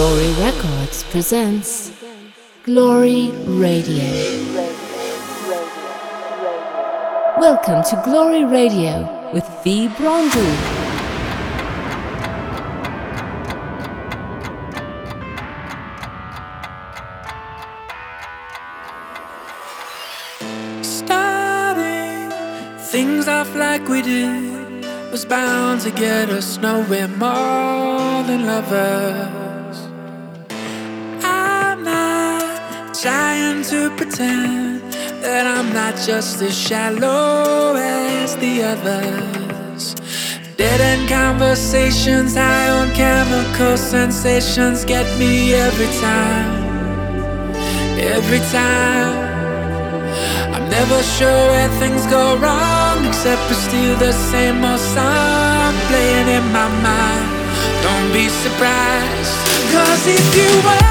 Glory Records presents Glory Radio. Welcome to Glory Radio with V. Brondu. Starting things off like we did was bound to get us nowhere more than lovers. Trying to pretend that I'm not just as shallow as the others. Dead end conversations, high on chemical sensations get me every time. Every time. I'm never sure where things go wrong, except it's still the same old song playing in my mind. Don't be surprised, cause if you were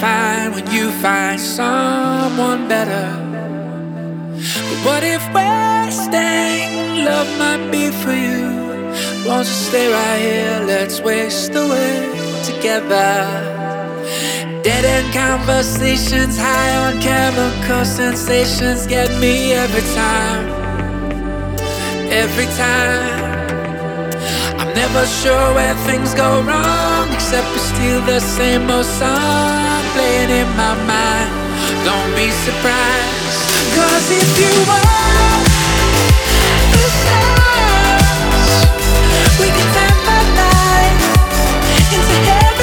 Fine when you find someone better. But what if wasting love might be for you? Won't you stay right here? Let's waste away together. Dead end conversations, high on chemical sensations, get me every time. Every time. I'm never sure where things go wrong, except for still the same old song playing in my mind. Don't be surprised, cause if you are the stars, we can turn the night into heaven's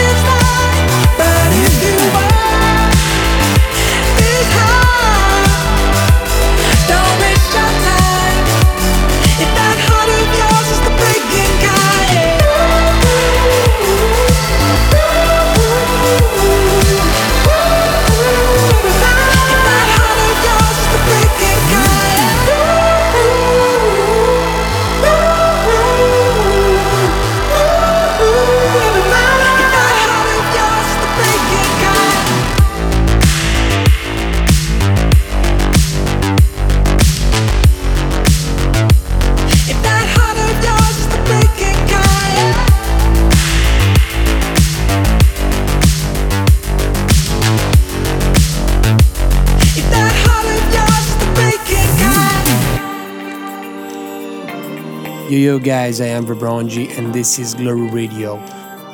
yo, guys, I am Vibronji, and this is Glory Radio.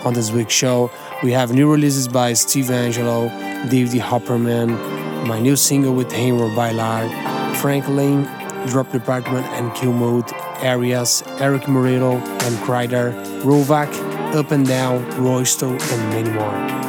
On this week's show, we have new releases by Steve Angello, David Hopperman, my new single with Hamer Bailar, Franklin, Drop Department and Kill Mode, Arias, Eric Moreto and Kryder, Rovak, Up and Down, Roysto, and many more.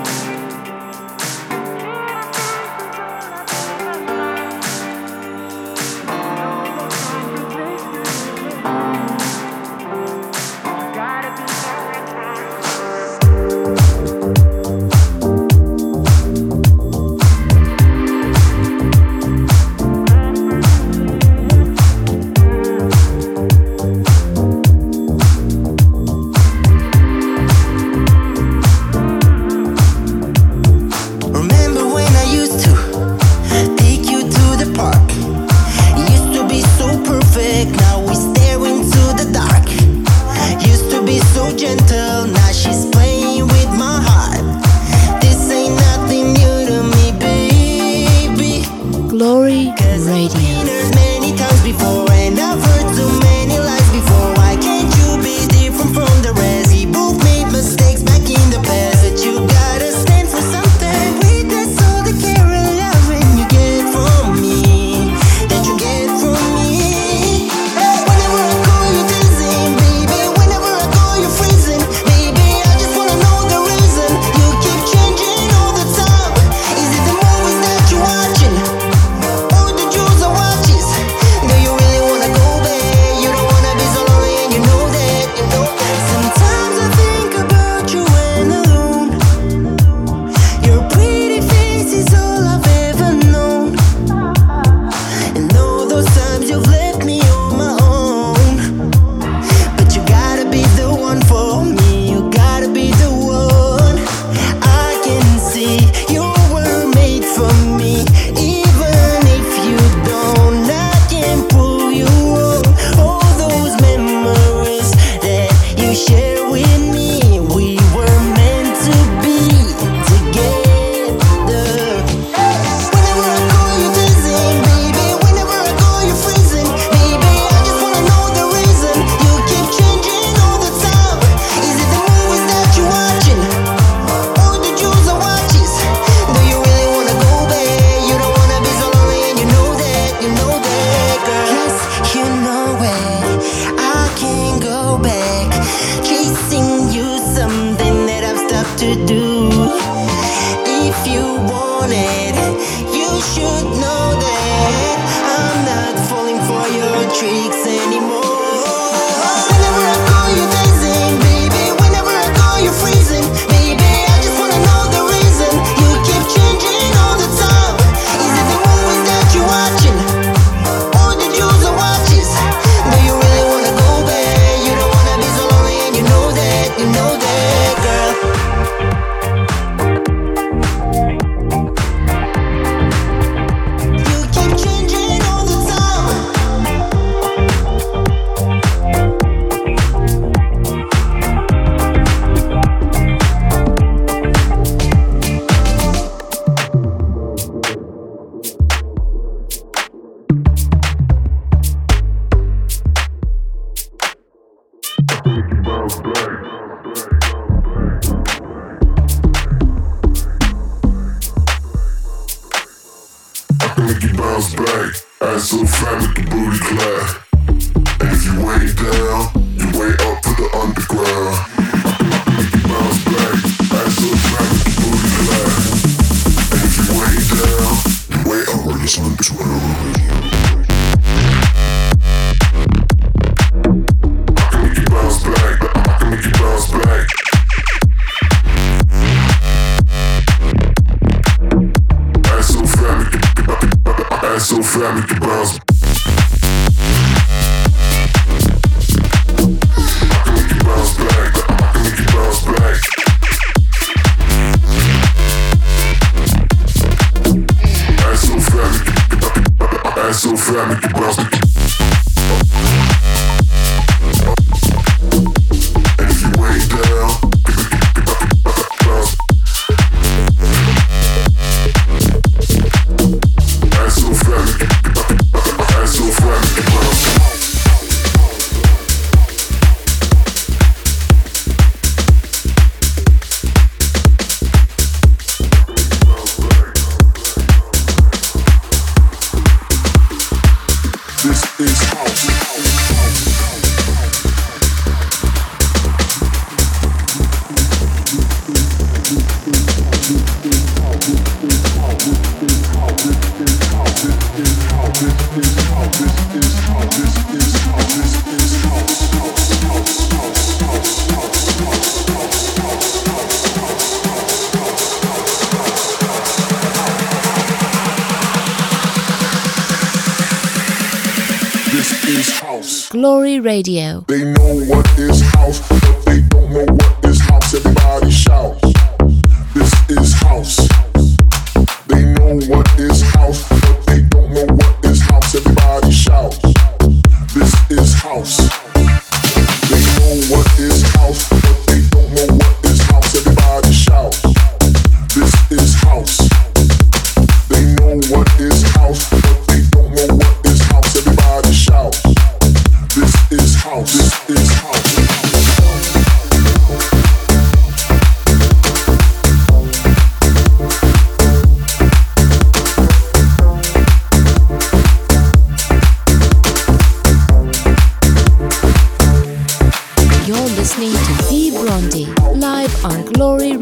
sabe que próximo.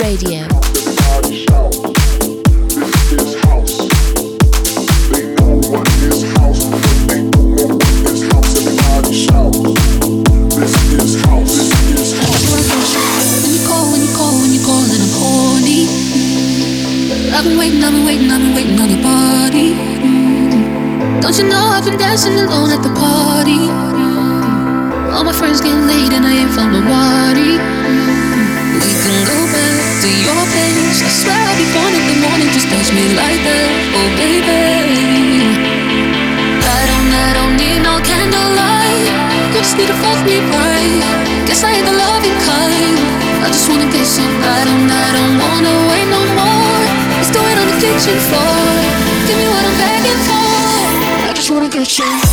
Radio. I've been waiting, I've been waiting, I've been waiting on your body. Don't you know I've been dancing alone? reaching for. Give me what I'm begging for. I just wanna get you.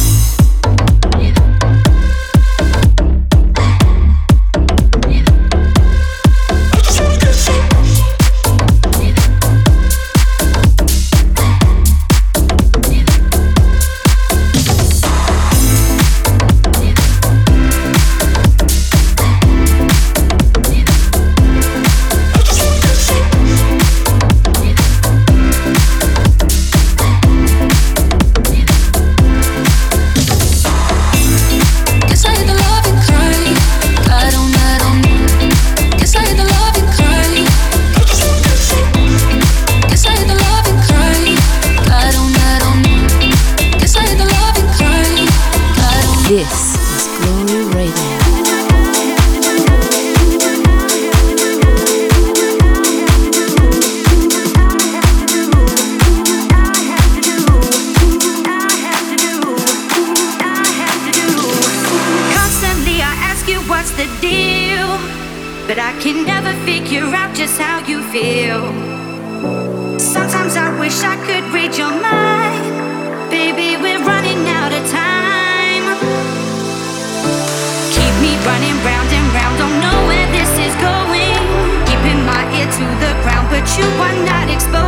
This is Glory Radio. But I can never figure out just how you feel. Sometimes I wish I could read. You are not exposing.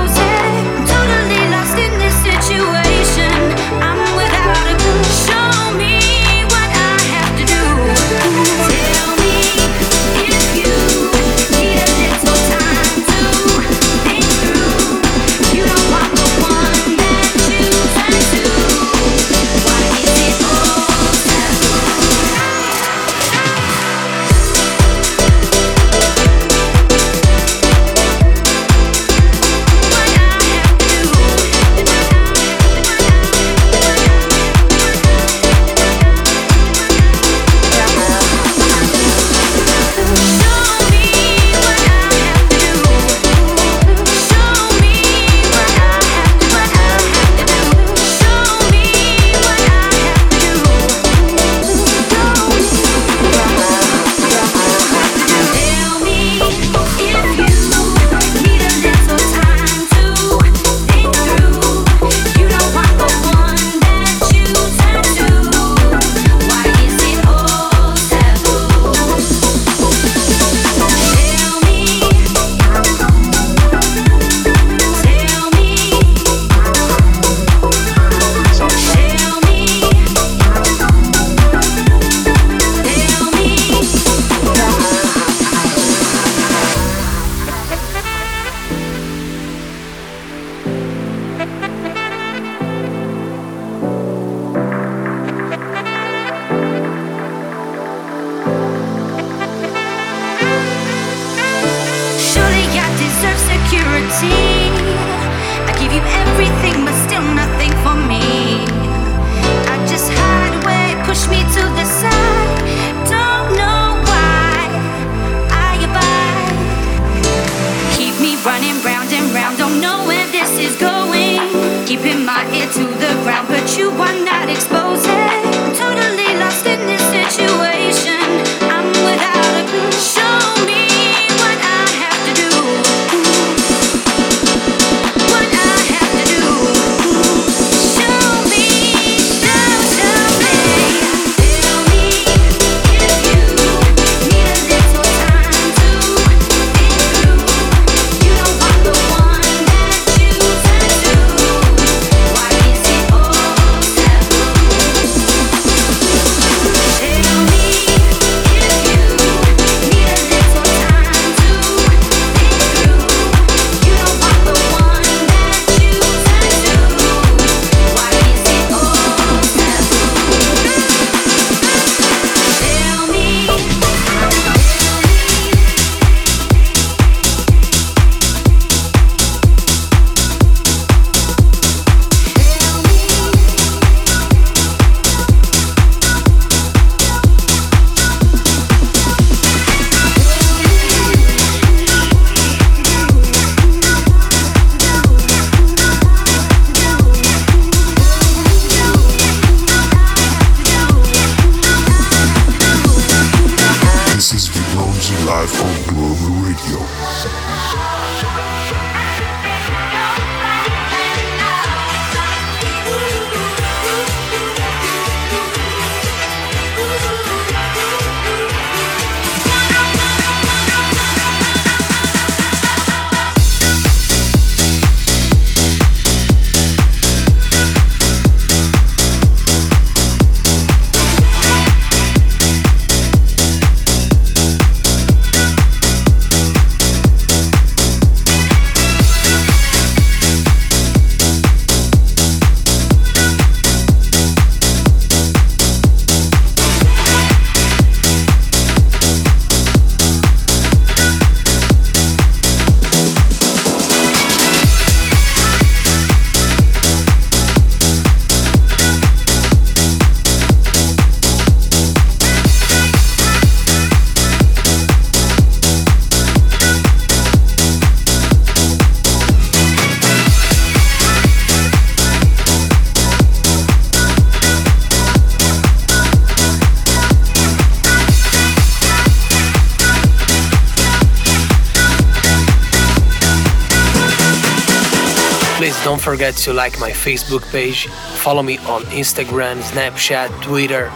Forget to like my Facebook page, follow me on Instagram, Snapchat, Twitter,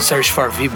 search for V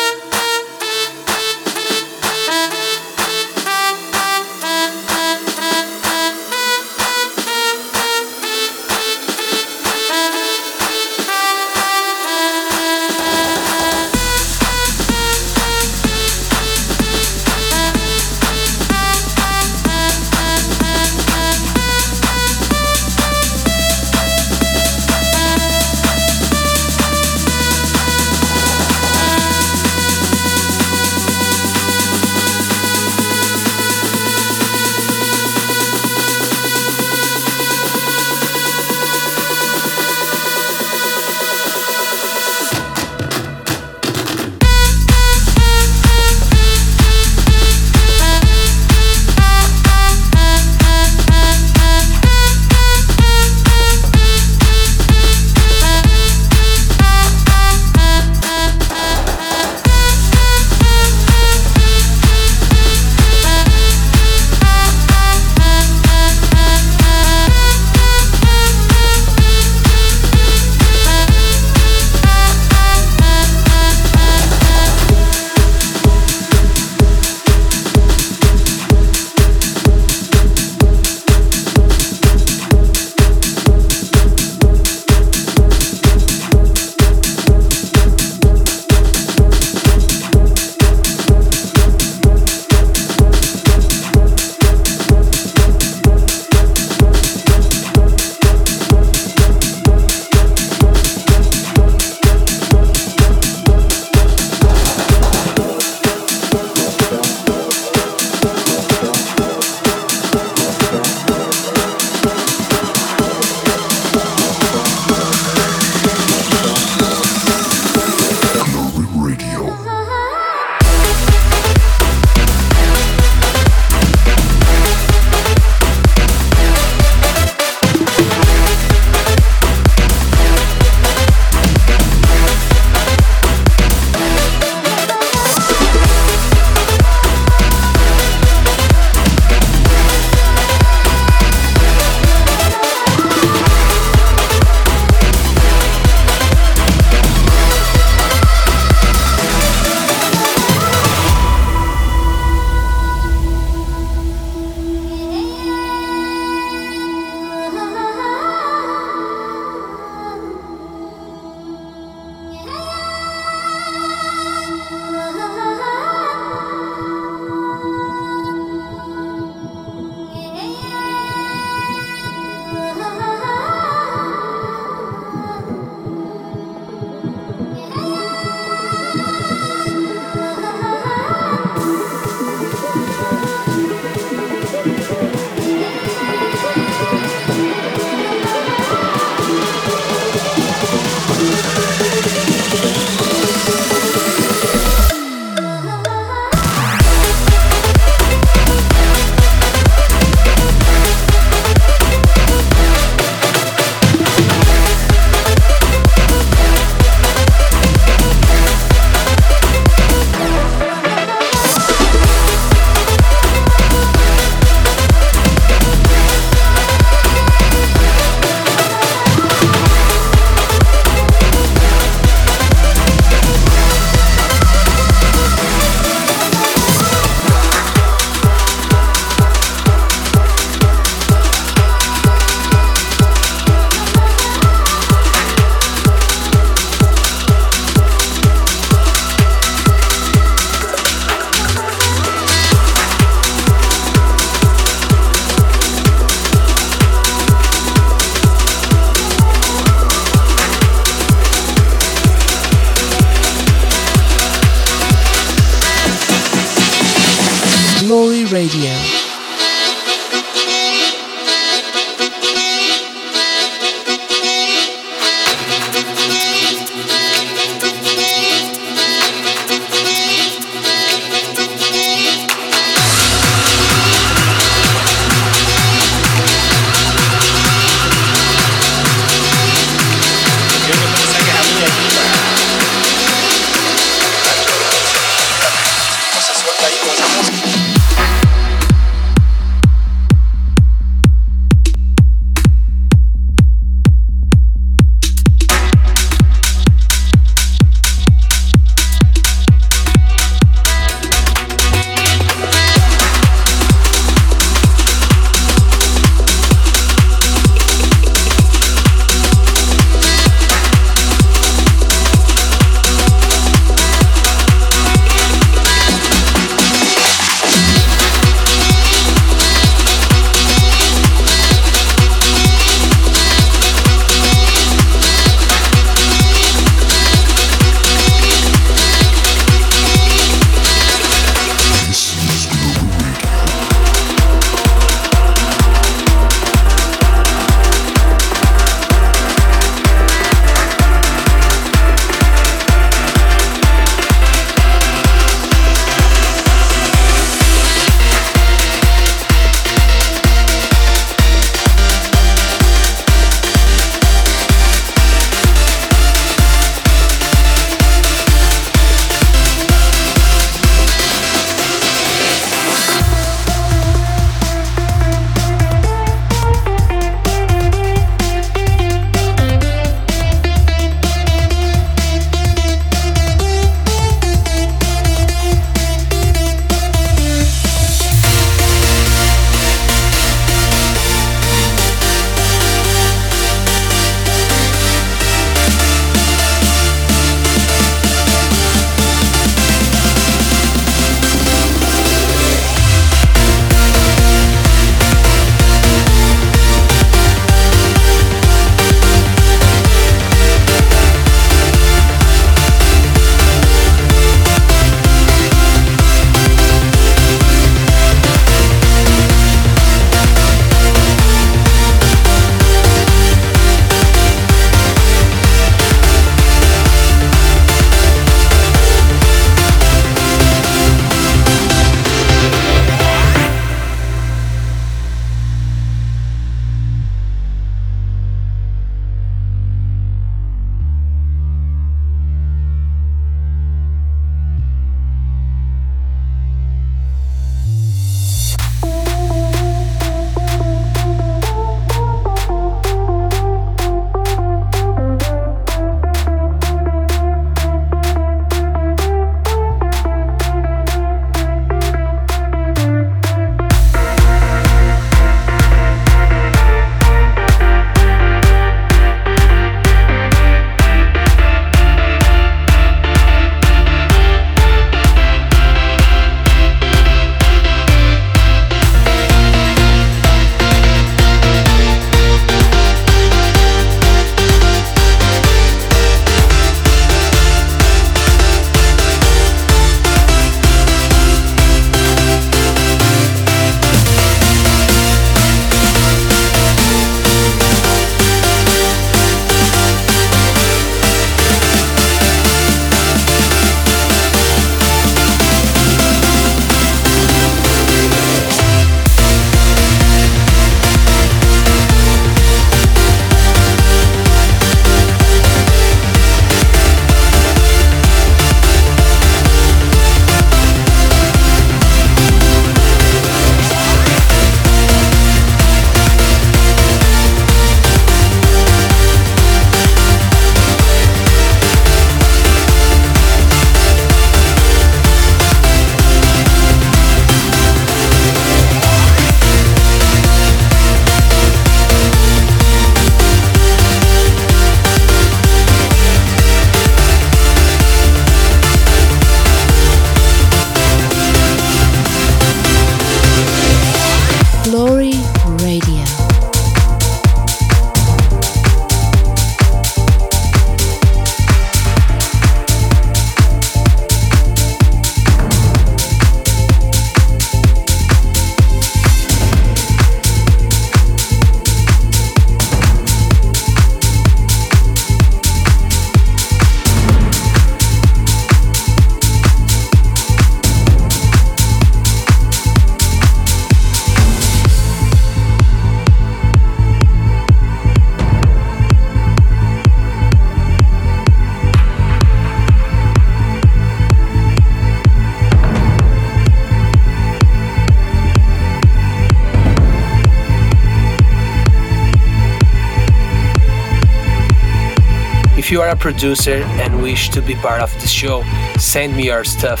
producer and wish to be part of the show, send me your stuff.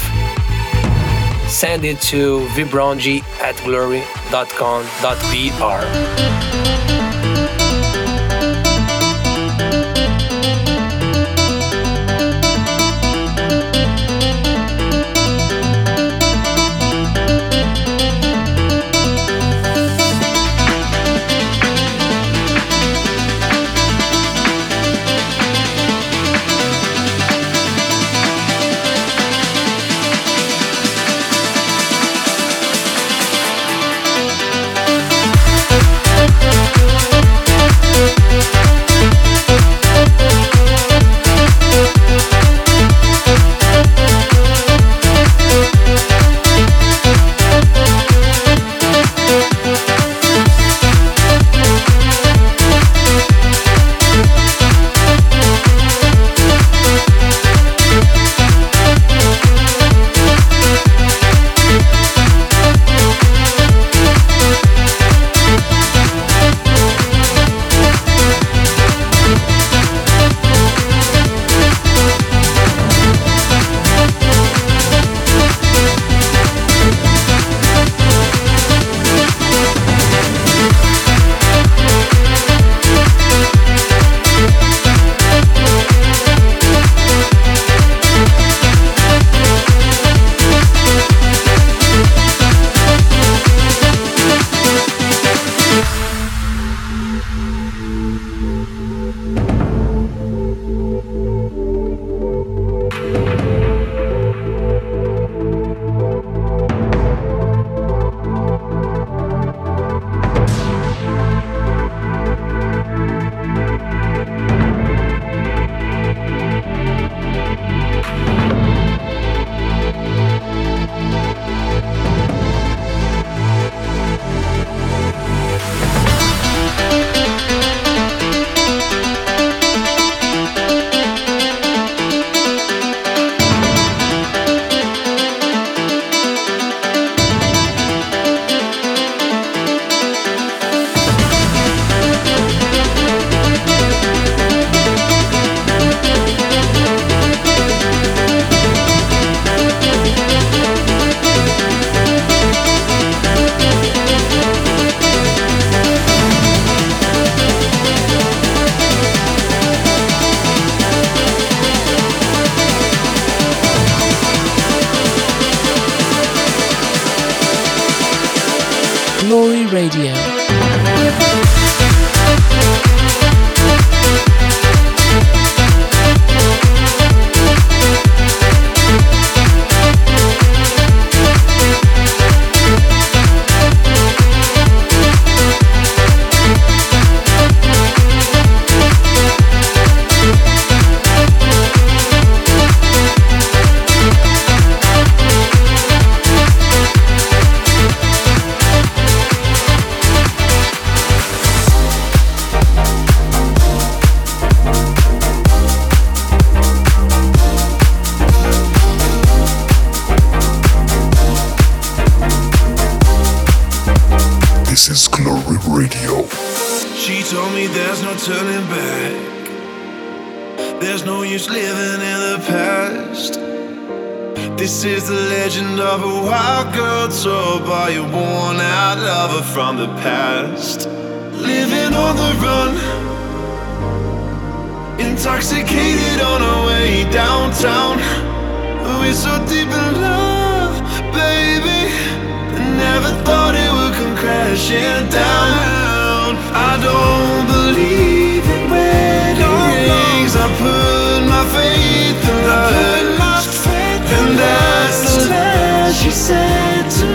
Send it to vibronji at glory.com.br. she said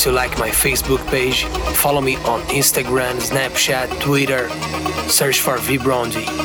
helps you like my Facebook page, follow me on Instagram, Snapchat, Twitter, search for Vibrondi.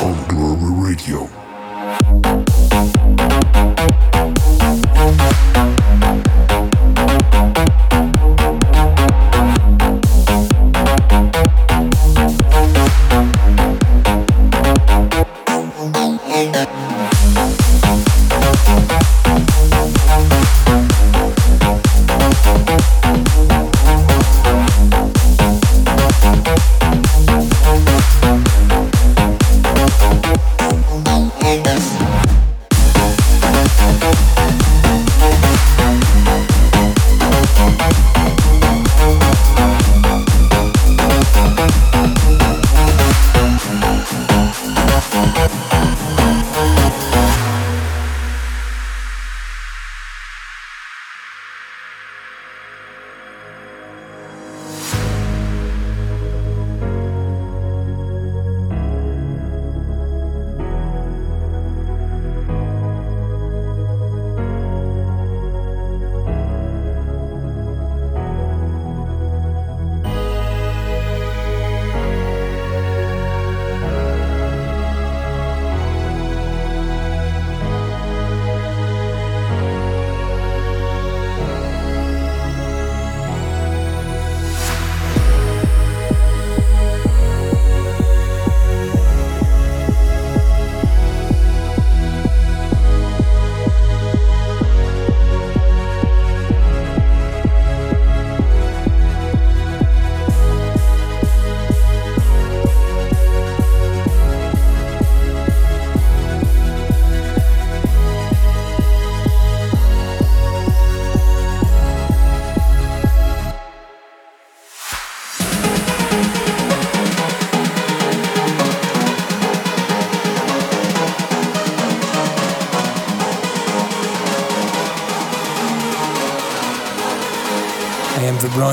On Glory Radio.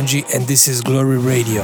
And this is Glory Radio.